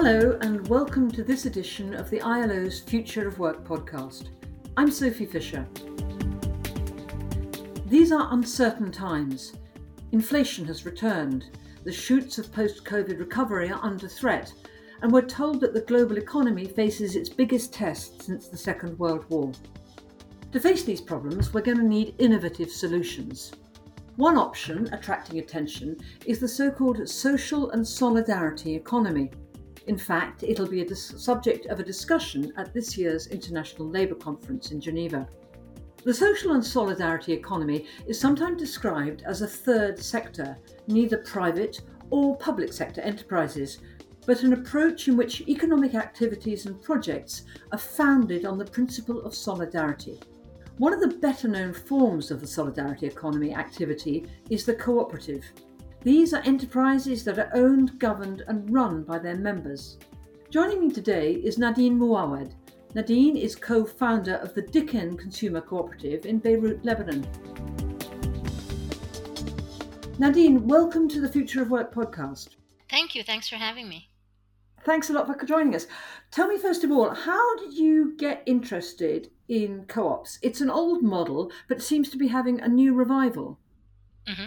Hello, and welcome to this edition of the ILO's Future of Work podcast. I'm Sophie Fisher. These are uncertain times. Inflation has returned, the shoots of post COVID recovery are under threat, and we're told that the global economy faces its biggest test since the Second World War. To face these problems, we're going to need innovative solutions. One option attracting attention is the so called social and solidarity economy. In fact, it'll be a dis- subject of a discussion at this year's International Labour Conference in Geneva. The social and solidarity economy is sometimes described as a third sector, neither private or public sector enterprises, but an approach in which economic activities and projects are founded on the principle of solidarity. One of the better known forms of the solidarity economy activity is the cooperative. These are enterprises that are owned, governed, and run by their members. Joining me today is Nadine Moawad. Nadine is co founder of the Diken Consumer Cooperative in Beirut, Lebanon. Nadine, welcome to the Future of Work podcast. Thank you. Thanks for having me. Thanks a lot for joining us. Tell me, first of all, how did you get interested in co ops? It's an old model, but seems to be having a new revival. Mm-hmm.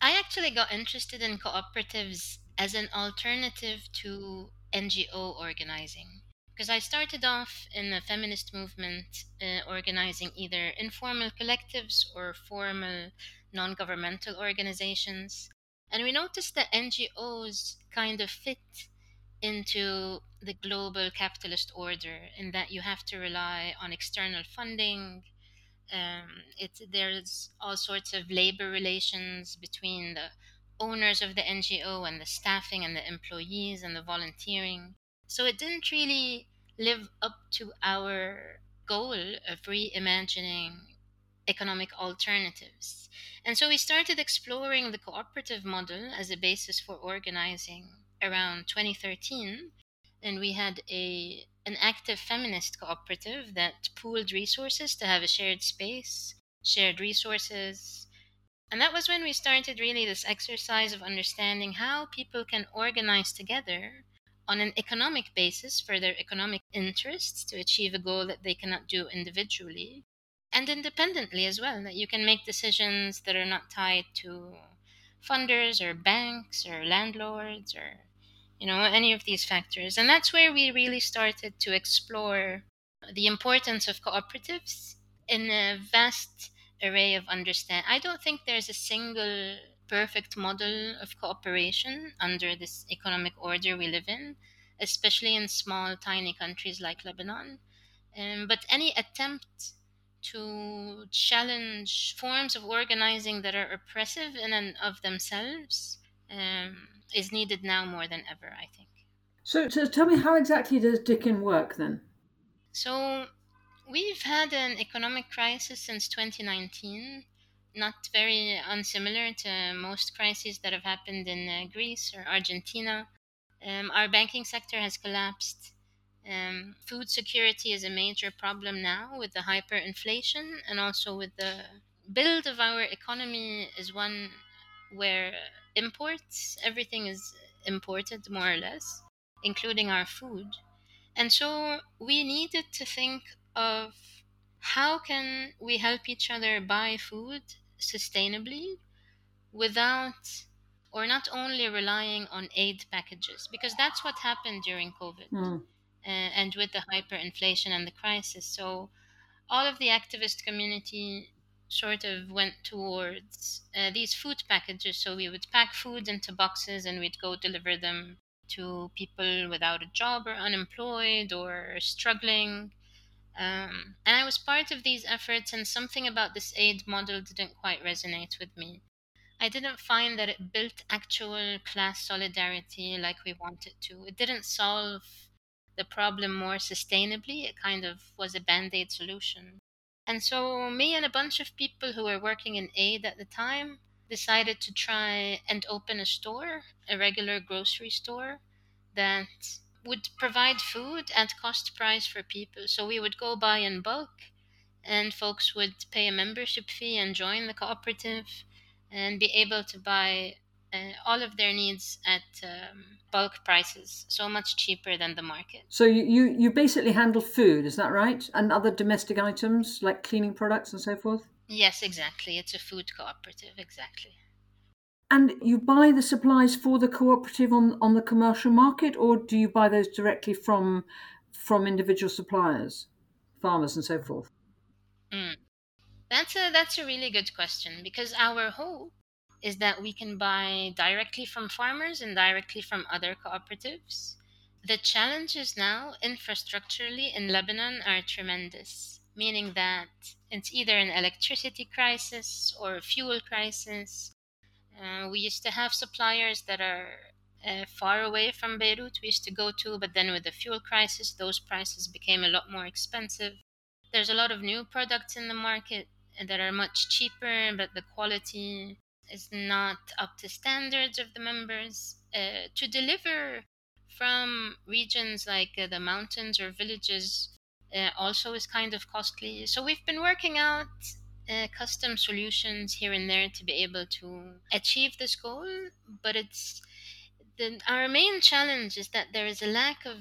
I actually got interested in cooperatives as an alternative to NGO organizing because I started off in the feminist movement uh, organizing either informal collectives or formal non governmental organizations. And we noticed that NGOs kind of fit into the global capitalist order in that you have to rely on external funding um, it there's all sorts of labor relations between the owners of the NGO and the staffing and the employees and the volunteering. So it didn't really live up to our goal of reimagining economic alternatives. And so we started exploring the cooperative model as a basis for organizing around 2013 and we had a an active feminist cooperative that pooled resources to have a shared space, shared resources. And that was when we started really this exercise of understanding how people can organize together on an economic basis for their economic interests to achieve a goal that they cannot do individually and independently as well, that you can make decisions that are not tied to funders or banks or landlords or you know, any of these factors. And that's where we really started to explore the importance of cooperatives in a vast array of understand. I don't think there's a single perfect model of cooperation under this economic order we live in, especially in small, tiny countries like Lebanon. Um, but any attempt to challenge forms of organizing that are oppressive in and of themselves um, is needed now more than ever, I think. So, so tell me, how exactly does Diken work then? So, we've had an economic crisis since 2019, not very unsimilar to most crises that have happened in uh, Greece or Argentina. Um, our banking sector has collapsed. Um, food security is a major problem now with the hyperinflation and also with the build of our economy is one where imports, everything is imported more or less, including our food. And so we needed to think of how can we help each other buy food sustainably without or not only relying on aid packages because that's what happened during covid mm. uh, and with the hyperinflation and the crisis so all of the activist community sort of went towards uh, these food packages. So we would pack food into boxes and we'd go deliver them to people without a job or unemployed or struggling. Um, and I was part of these efforts, and something about this aid model didn't quite resonate with me. I didn't find that it built actual class solidarity like we wanted to. It didn't solve the problem more sustainably, it kind of was a band aid solution. And so, me and a bunch of people who were working in aid at the time decided to try and open a store, a regular grocery store that would provide food at cost price for people. So, we would go buy in bulk, and folks would pay a membership fee and join the cooperative and be able to buy uh, all of their needs at um, bulk prices, so much cheaper than the market. So you, you, you basically handle food, is that right? And other domestic items like cleaning products and so forth? Yes, exactly. It's a food cooperative, exactly. And you buy the supplies for the cooperative on, on the commercial market, or do you buy those directly from from individual suppliers, farmers, and so forth? Mm. That's a that's a really good question because our hope is that we can buy directly from farmers and directly from other cooperatives. The challenges now, infrastructurally, in Lebanon are tremendous, meaning that it's either an electricity crisis or a fuel crisis. Uh, we used to have suppliers that are uh, far away from Beirut, we used to go to, but then with the fuel crisis, those prices became a lot more expensive. There's a lot of new products in the market that are much cheaper, but the quality is not up to standards of the members. Uh, to deliver from regions like uh, the mountains or villages uh, also is kind of costly. So we've been working out uh, custom solutions here and there to be able to achieve this goal, but it's the, our main challenge is that there is a lack of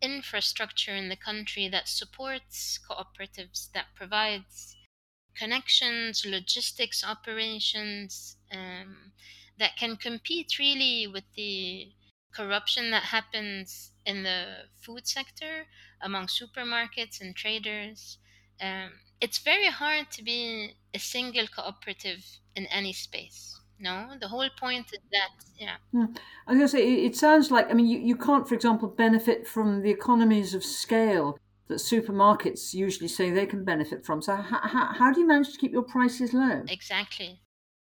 infrastructure in the country that supports cooperatives that provides connections, logistics operations um, that can compete really with the corruption that happens in the food sector among supermarkets and traders. Um, it's very hard to be a single cooperative in any space. No, the whole point is that, yeah. I was going to say, it sounds like, I mean, you, you can't, for example, benefit from the economies of scale that supermarkets usually say they can benefit from. So, how, how, how do you manage to keep your prices low? Exactly.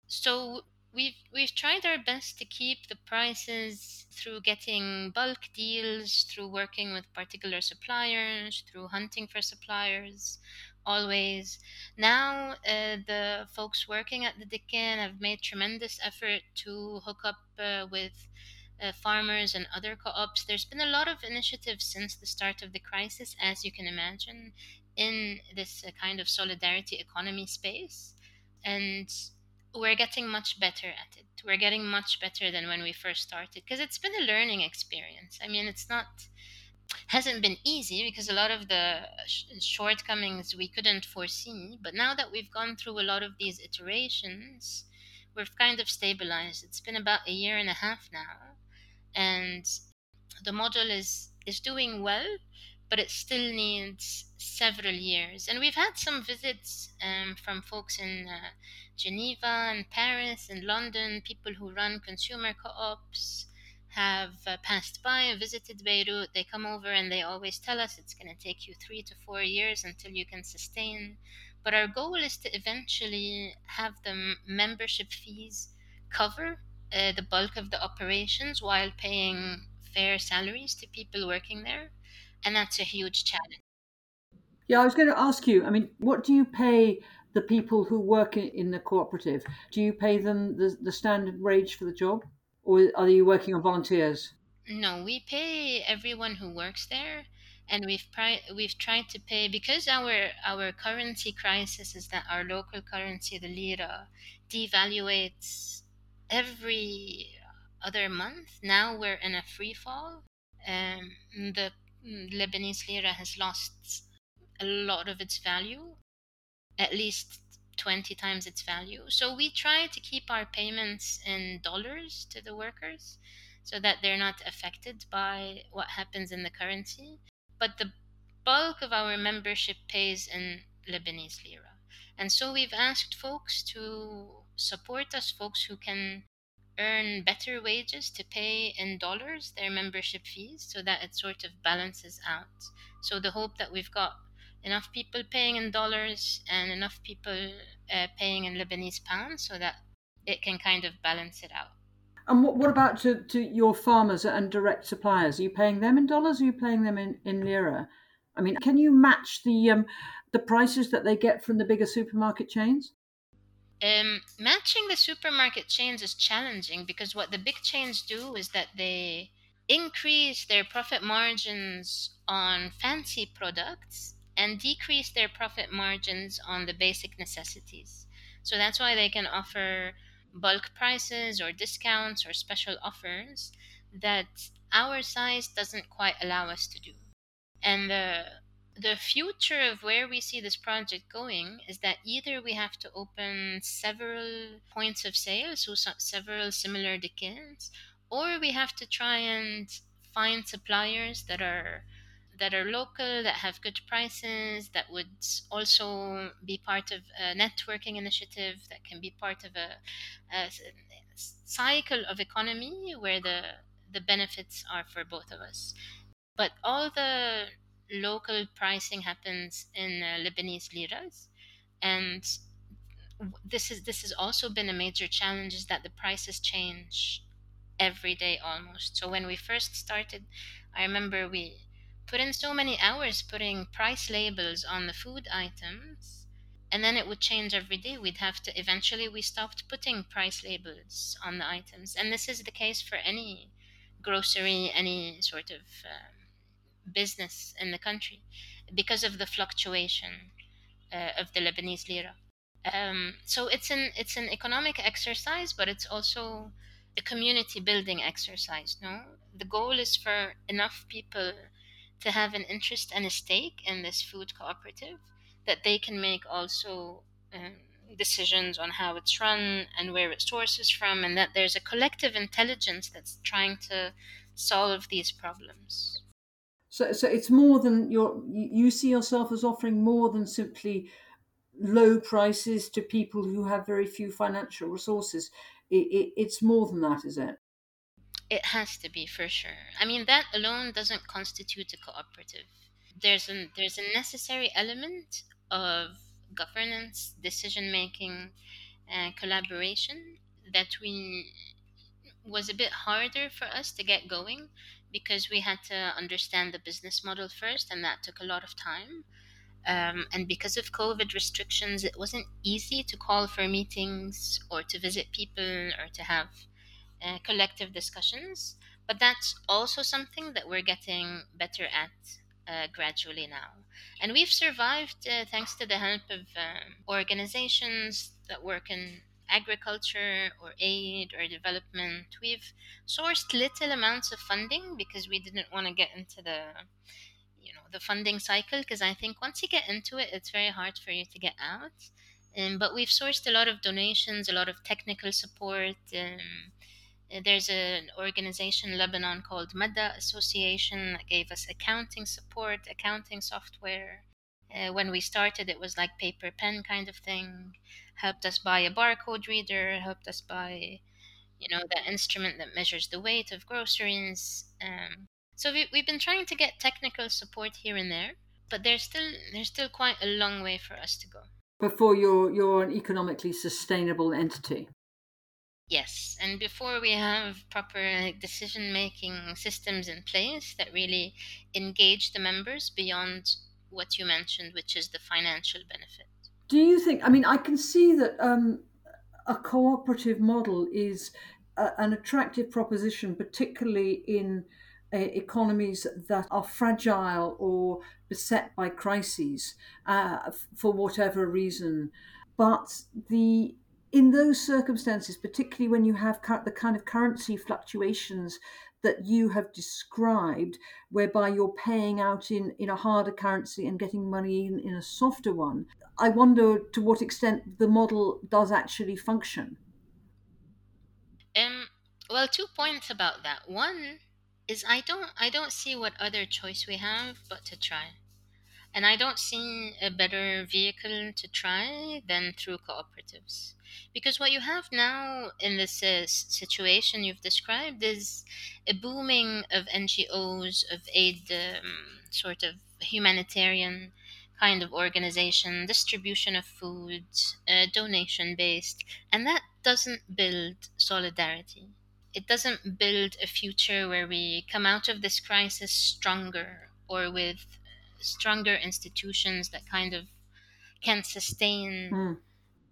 So, we've we've tried our best to keep the prices through getting bulk deals, through working with particular suppliers, through hunting for suppliers. Always. Now, uh, the folks working at the Dukkan have made tremendous effort to hook up uh, with uh, farmers and other co-ops. There's been a lot of initiatives since the start of the crisis, as you can imagine, in this uh, kind of solidarity economy space, and we're getting much better at it. We're getting much better than when we first started because it's been a learning experience. I mean, it's not hasn't been easy because a lot of the sh- shortcomings we couldn't foresee. But now that we've gone through a lot of these iterations, we've kind of stabilized. It's been about a year and a half now and the model is is doing well but it still needs several years. And we've had some visits um, from folks in uh, geneva and paris and london people who run consumer co-ops have uh, passed by and visited beirut. They come over and they always tell us it's going to take you three to four years until you can sustain. But our goal is to eventually have the membership fees cover uh, the bulk of the operations while paying fair salaries to people working there. And that's a huge challenge. Yeah, I was going to ask you, I mean, what do you pay the people who work in the cooperative? Do you pay them the, the standard wage for the job? Or are you working on volunteers? No, we pay everyone who works there and we've pri- we've tried to pay because our our currency crisis is that our local currency the lira devaluates every other month. Now we're in a free fall. Um, the Lebanese lira has lost a lot of its value, at least 20 times its value. So we try to keep our payments in dollars to the workers so that they're not affected by what happens in the currency. But the bulk of our membership pays in Lebanese lira. And so we've asked folks to support us, folks who can earn better wages to pay in dollars their membership fees so that it sort of balances out. So the hope that we've got enough people paying in dollars and enough people uh, paying in Lebanese pounds so that it can kind of balance it out. And what, what about to, to your farmers and direct suppliers? Are you paying them in dollars or are you paying them in, in lira? I mean, can you match the um, the prices that they get from the bigger supermarket chains? Um, matching the supermarket chains is challenging because what the big chains do is that they increase their profit margins on fancy products and decrease their profit margins on the basic necessities. So that's why they can offer bulk prices or discounts or special offers that our size doesn't quite allow us to do. And the the future of where we see this project going is that either we have to open several points of sale, so several similar Dikens, or we have to try and find suppliers that are that are local, that have good prices, that would also be part of a networking initiative, that can be part of a, a cycle of economy where the the benefits are for both of us. But all the local pricing happens in uh, Lebanese liras, and this is this has also been a major challenge is that the prices change every day almost. So when we first started, I remember we put in so many hours putting price labels on the food items and then it would change every day. We'd have to eventually we stopped putting price labels on the items. And this is the case for any grocery any sort of um, business in the country because of the fluctuation uh, of the Lebanese lira. Um, so it's an it's an economic exercise, but it's also a community building exercise. No, the goal is for enough people to have an interest and a stake in this food cooperative that they can make also um, decisions on how it's run and where it sources from, and that there's a collective intelligence that's trying to solve these problems. So, so it's more than your. You see yourself as offering more than simply low prices to people who have very few financial resources. It, it, it's more than that, is it? It has to be for sure. I mean, that alone doesn't constitute a cooperative. There's a there's a necessary element of governance, decision making, and collaboration that we was a bit harder for us to get going because we had to understand the business model first, and that took a lot of time. Um, and because of COVID restrictions, it wasn't easy to call for meetings or to visit people or to have uh, collective discussions. But that's also something that we're getting better at uh, gradually now. And we've survived uh, thanks to the help of um, organizations that work in agriculture or aid or development. We've sourced little amounts of funding because we didn't want to get into the you know the funding cycle because I think once you get into it, it's very hard for you to get out. Um, but we've sourced a lot of donations, a lot of technical support. Um, there's an organization in Lebanon called Mada Association that gave us accounting support, accounting software. Uh, when we started, it was like paper pen kind of thing helped us buy a barcode reader, helped us buy, you know, that instrument that measures the weight of groceries. Um, so we, we've been trying to get technical support here and there, but there's still there's still quite a long way for us to go before you're you're an economically sustainable entity. Yes, and before we have proper decision making systems in place that really engage the members beyond what you mentioned, which is the financial benefit do you think? I mean, I can see that um, a cooperative model is a, an attractive proposition, particularly in uh, economies that are fragile or beset by crises uh, for whatever reason. But the in those circumstances, particularly when you have the kind of currency fluctuations that you have described, whereby you're paying out in, in a harder currency and getting money in, in a softer one, I wonder to what extent the model does actually function. Um, well, two points about that. One is I don't I don't see what other choice we have but to try. And I don't see a better vehicle to try than through cooperatives. Because what you have now in this uh, situation you've described is a booming of NGOs, of aid, um, sort of humanitarian kind of organization, distribution of food, uh, donation based, and that doesn't build solidarity. It doesn't build a future where we come out of this crisis stronger or with stronger institutions that kind of can sustain mm.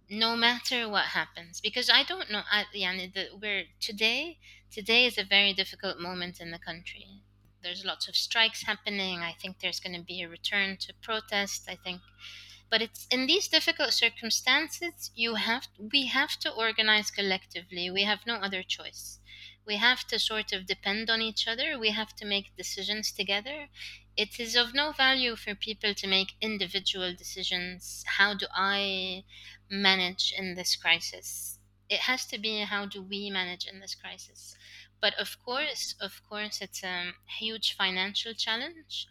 no matter what happens because i don't know I, yani, the, we're today today is a very difficult moment in the country there's lots of strikes happening. I think there's going to be a return to protest i think. But it's in these difficult circumstances you have we have to organize collectively. We have no other choice. We have to sort of depend on each other. We have to make decisions together. It is of no value for people to make individual decisions. How do i manage in this crisis? It has to be how do we manage in this crisis but of course of course it's a huge financial challenge.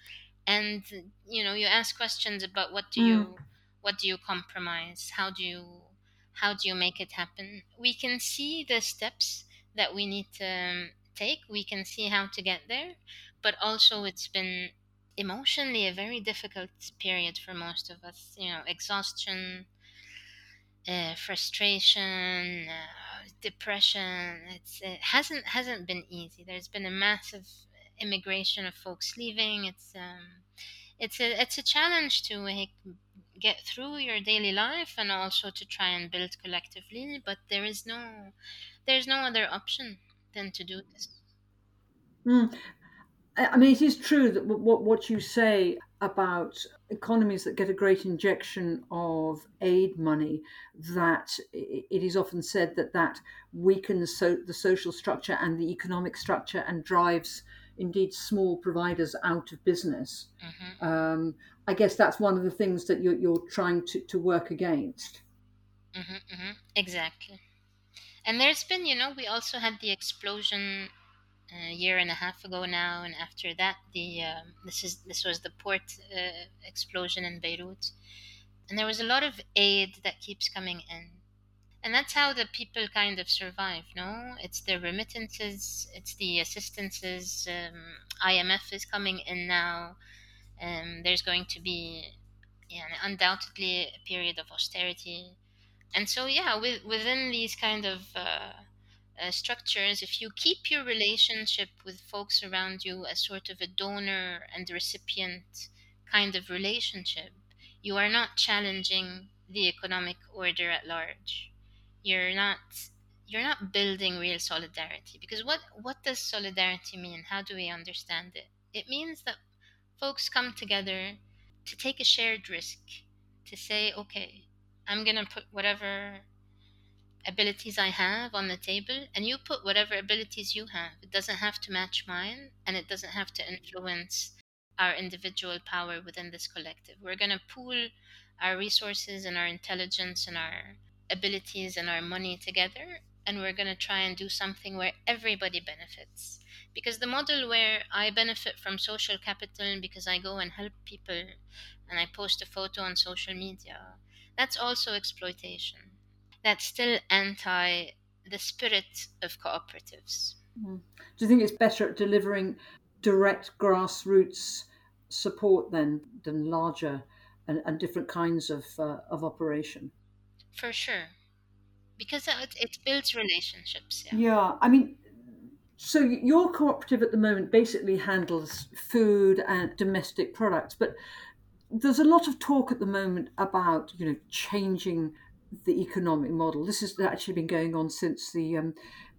And you know you ask questions about what do Mm. you what do you compromise? How do you how do you make it happen? We can see the steps that we need to um, take. We can see how to get there. But also it's been emotionally a very difficult period for most of us you know exhaustion uh, frustration uh, depression it's it hasn't hasn't been easy. There's been a massive immigration of folks leaving. It's um it's a it's a challenge to like, get through your daily life and also to try and build collectively but there is no there's no other option than to do this. Mm. I mean, it is true that what what you say about economies that get a great injection of aid money, that it is often said that that weakens so the social structure and the economic structure and drives indeed small providers out of business. hmm Um, I guess that's one of the things that you're, you're trying to, to work against. hmm hmm exactly and there's been you know we also had the explosion a year and a half ago now and after that the um, this is this was the port uh, explosion in beirut. And there was a lot of aid that keeps coming in. And that's how the people kind of survive no? It's the remittances it's the assistances um, imf is coming in now. And there's going to be yeah, undoubtedly a period of austerity. And so yeah with, within these kind of uh, uh, structures if you keep your relationship with folks around you as sort of a donor and recipient kind of relationship you are not challenging the economic order at large. You're not you're not building real solidarity because what what does solidarity mean? How do we understand it? It means that folks come together to take a shared risk to say okay i'm to put whatever abilities I have on the table, and you put whatever abilities you have. It doesn't have to match mine, and it doesn't have to influence our individual power within this collective. We're going to pool our resources and our intelligence and our abilities and our money together, and we're going to try and do something where everybody benefits. Because the model where I benefit from social capital because I go and help people and I post a photo on social media, that's also exploitation that's still anti the spirit of cooperatives. Mm. Do you think it's better at delivering direct grassroots support than than larger and, and different kinds of uh, of operation? For sure. Because it, it builds relationships. Yeah. Yeah, I mean, so your cooperative at the moment basically handles food and domestic products, but there's a lot of talk at the moment about you know changing the economic model. This has actually been going on since the um,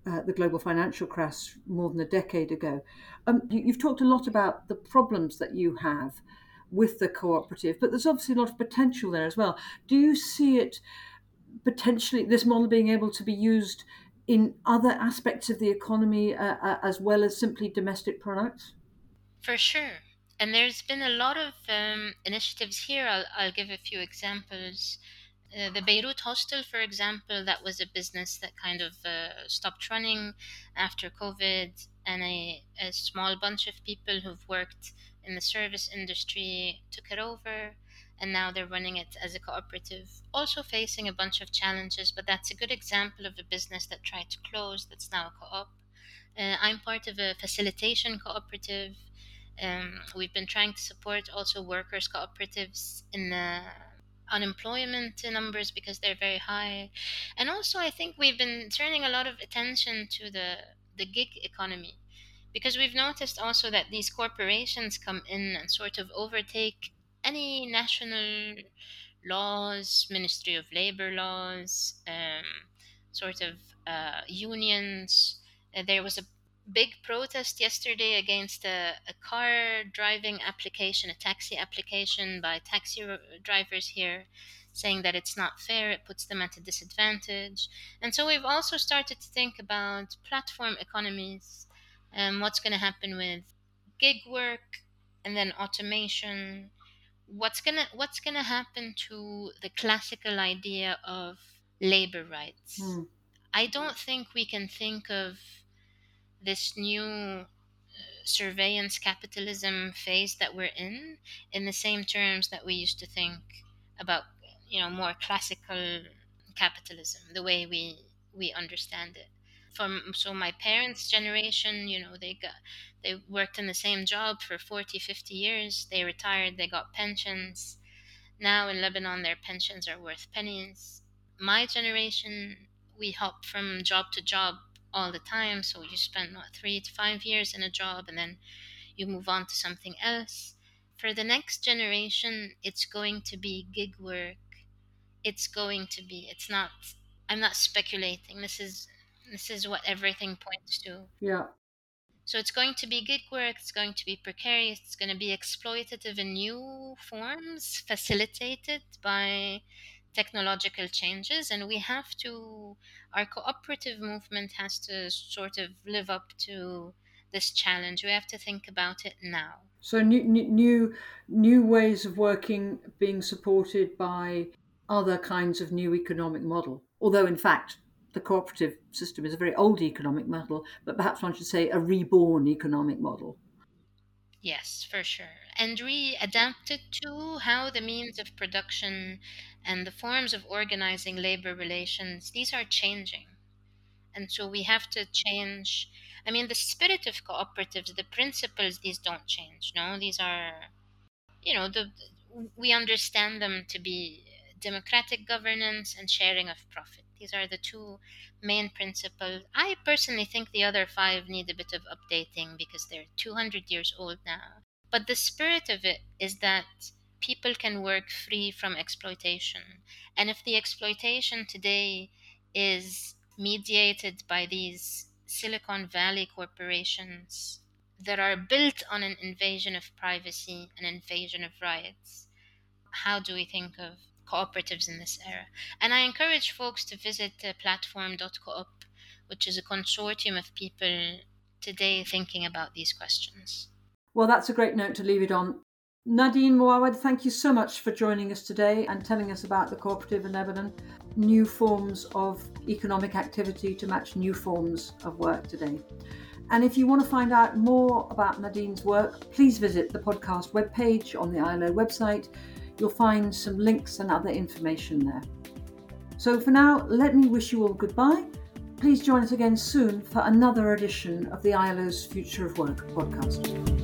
uh, the global financial crash more than a decade ago. Um, you, you've talked a lot about the problems that you have with the cooperative, but there's obviously a lot of potential there as well. Do you see it potentially this model being able to be used in other aspects of the economy uh, uh, as well as simply domestic products? For sure. And there's been a lot of um, initiatives here. I'll, I'll give a few examples. Uh, the Beirut hostel, for example, that was a business that kind of uh, stopped running after COVID, and a, a small bunch of people who've worked in the service industry took it over, and now they're running it as a cooperative, also facing a bunch of challenges. But that's a good example of a business that tried to close that's now a co op. Uh, I'm part of a facilitation cooperative. Um, we've been trying to support also workers' cooperatives in the unemployment numbers because they're very high. And also i think we've been turning a lot of attention to the the gig economy because we've noticed also that these corporations come in and sort of overtake any national laws ministry of labor laws um, sort of uh, unions. Uh, there was a big protest yesterday against a, a car driving application, a taxi application by taxi drivers here, saying that it's not fair, it puts them at a disadvantage. And so we've also started to think about platform economies and what's going to happen with gig work and then automation. What's gonna what's gonna happen to the classical idea of labor rights? Hmm. I don't think we can think of this new uh, surveillance capitalism phase that we're in in the same terms that we used to think about you know more classical capitalism the way we we understand it. From so my parents generation you know they got they worked in the same job for 40 50 years they retired they got pensions. Now in lebanon their pensions are worth pennies. My generation we hop from job to job all the time. So you spend what, three to five years in a job and then you move on to something else. For the next generation, it's going to be gig work. It's going to be, it's not, I'm not speculating. This is, this is what everything points to. Yeah. So it's going to be gig work, it's going to be precarious, it's going to be exploitative in new forms, facilitated by technological changes and we have to our cooperative movement has to sort of live up to this challenge. We have to think about it now. So new new new ways of working being supported by other kinds of new economic model. Although in fact the cooperative system is a very old economic model but perhaps one should say a reborn economic model. Yes, for sure. And readapted to how the means of production and the forms of organizing labor relations, these are changing. And so we have to change. I mean, the spirit of cooperatives, the principles, these don't change. No, these are, you know, the we understand them to be democratic governance and sharing of profit. These are the two main principles. I personally think the other five need a bit of updating because they're 200 years old now. But the spirit of it is that people can work free from exploitation. And if the exploitation today is mediated by these Silicon Valley corporations that are built on an invasion of privacy, an invasion of rights, how do we think of cooperatives in this era. And I encourage folks to visit uh, platform.coop, which is a consortium of people today thinking about these questions. Well, that's a great note to leave it on. Nadine Moawad, thank you so much for joining us today and telling us about the cooperative in Lebanon, new forms of economic activity to match new forms of work today. And if you want to find out more about Nadine's work, please visit the podcast webpage on the ILO website You'll find some links and other information there. So for now, let me wish you all goodbye. Please join us again soon for another edition of the ILO's Future of Work podcast.